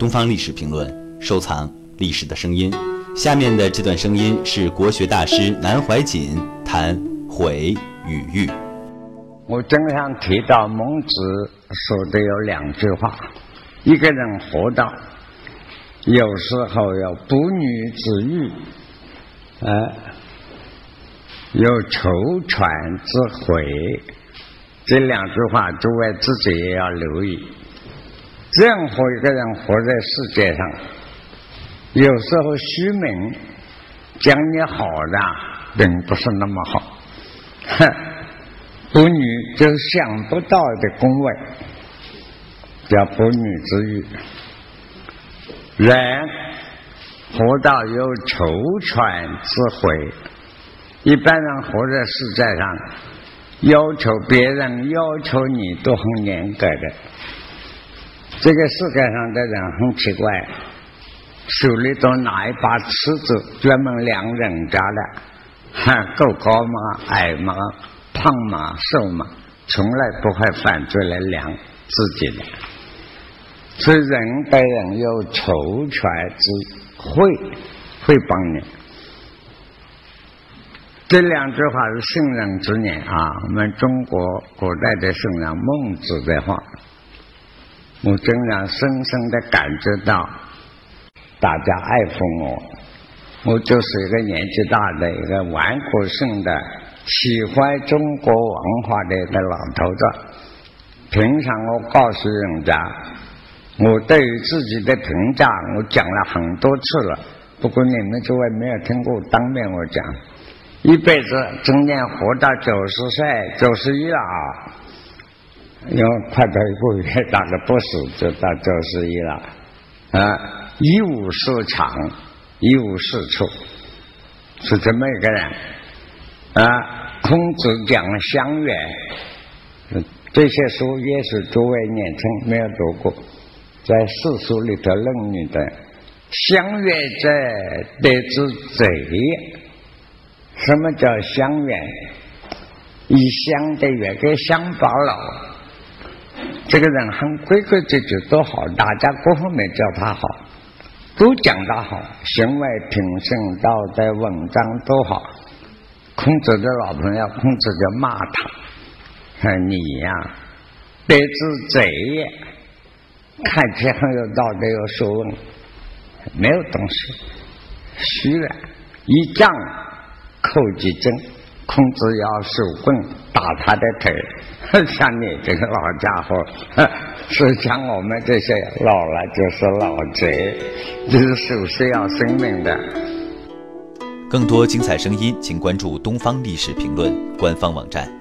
东方历史评论，收藏历史的声音。下面的这段声音是国学大师南怀瑾谈悔与欲。我经常提到孟子说的有两句话：一个人活到有时候有不女之欲，呃，有愁喘之悔。这两句话，诸位自己也要留意。任何一个人活在世界上，有时候虚名讲你好的，并不是那么好。哼，不女就是想不到的恭维，叫不女之欲。人活到有求全之悔，一般人活在世界上，要求别人，要求你都很严格的。这个世界上的人很奇怪，手里都拿一把尺子，专门量人家的，哈，够高吗？矮吗？胖吗？瘦吗？从来不会反过来量自己的。所以人对人有求全之会，会帮你。这两句话是圣人之言啊，我们中国古代的圣人孟子的话。我经常深深的感觉到大家爱护我，我就是一个年纪大的一个顽固性的喜欢中国文化的一个老头子。平常我告诉人家，我对于自己的评价，我讲了很多次了。不过你们诸位没有听过当面我讲，一辈子中年活到九十岁、九十一了啊。因为快到一个月，大概不死就到九十一了，啊，一无所长，一无是处，是这么一个人，啊，孔子讲相远，这些书也是诸位年轻没有读过，在四书里头《论语》的相远者得之贼，什么叫相远？以相的远跟乡巴佬。这个人很规规矩矩，都好，大家各方面叫他好，都讲他好，行为品性、道德、文章都好。孔子的老朋友，孔子就骂他：“说你呀，得之贼，看起来很有道德、有学问，没有东西，虚的，一仗扣几针。”孔子要受棍打他的腿，像你这个老家伙，是像我们这些老了就是老贼，就是手是要生命的。更多精彩声音，请关注《东方历史评论》官方网站。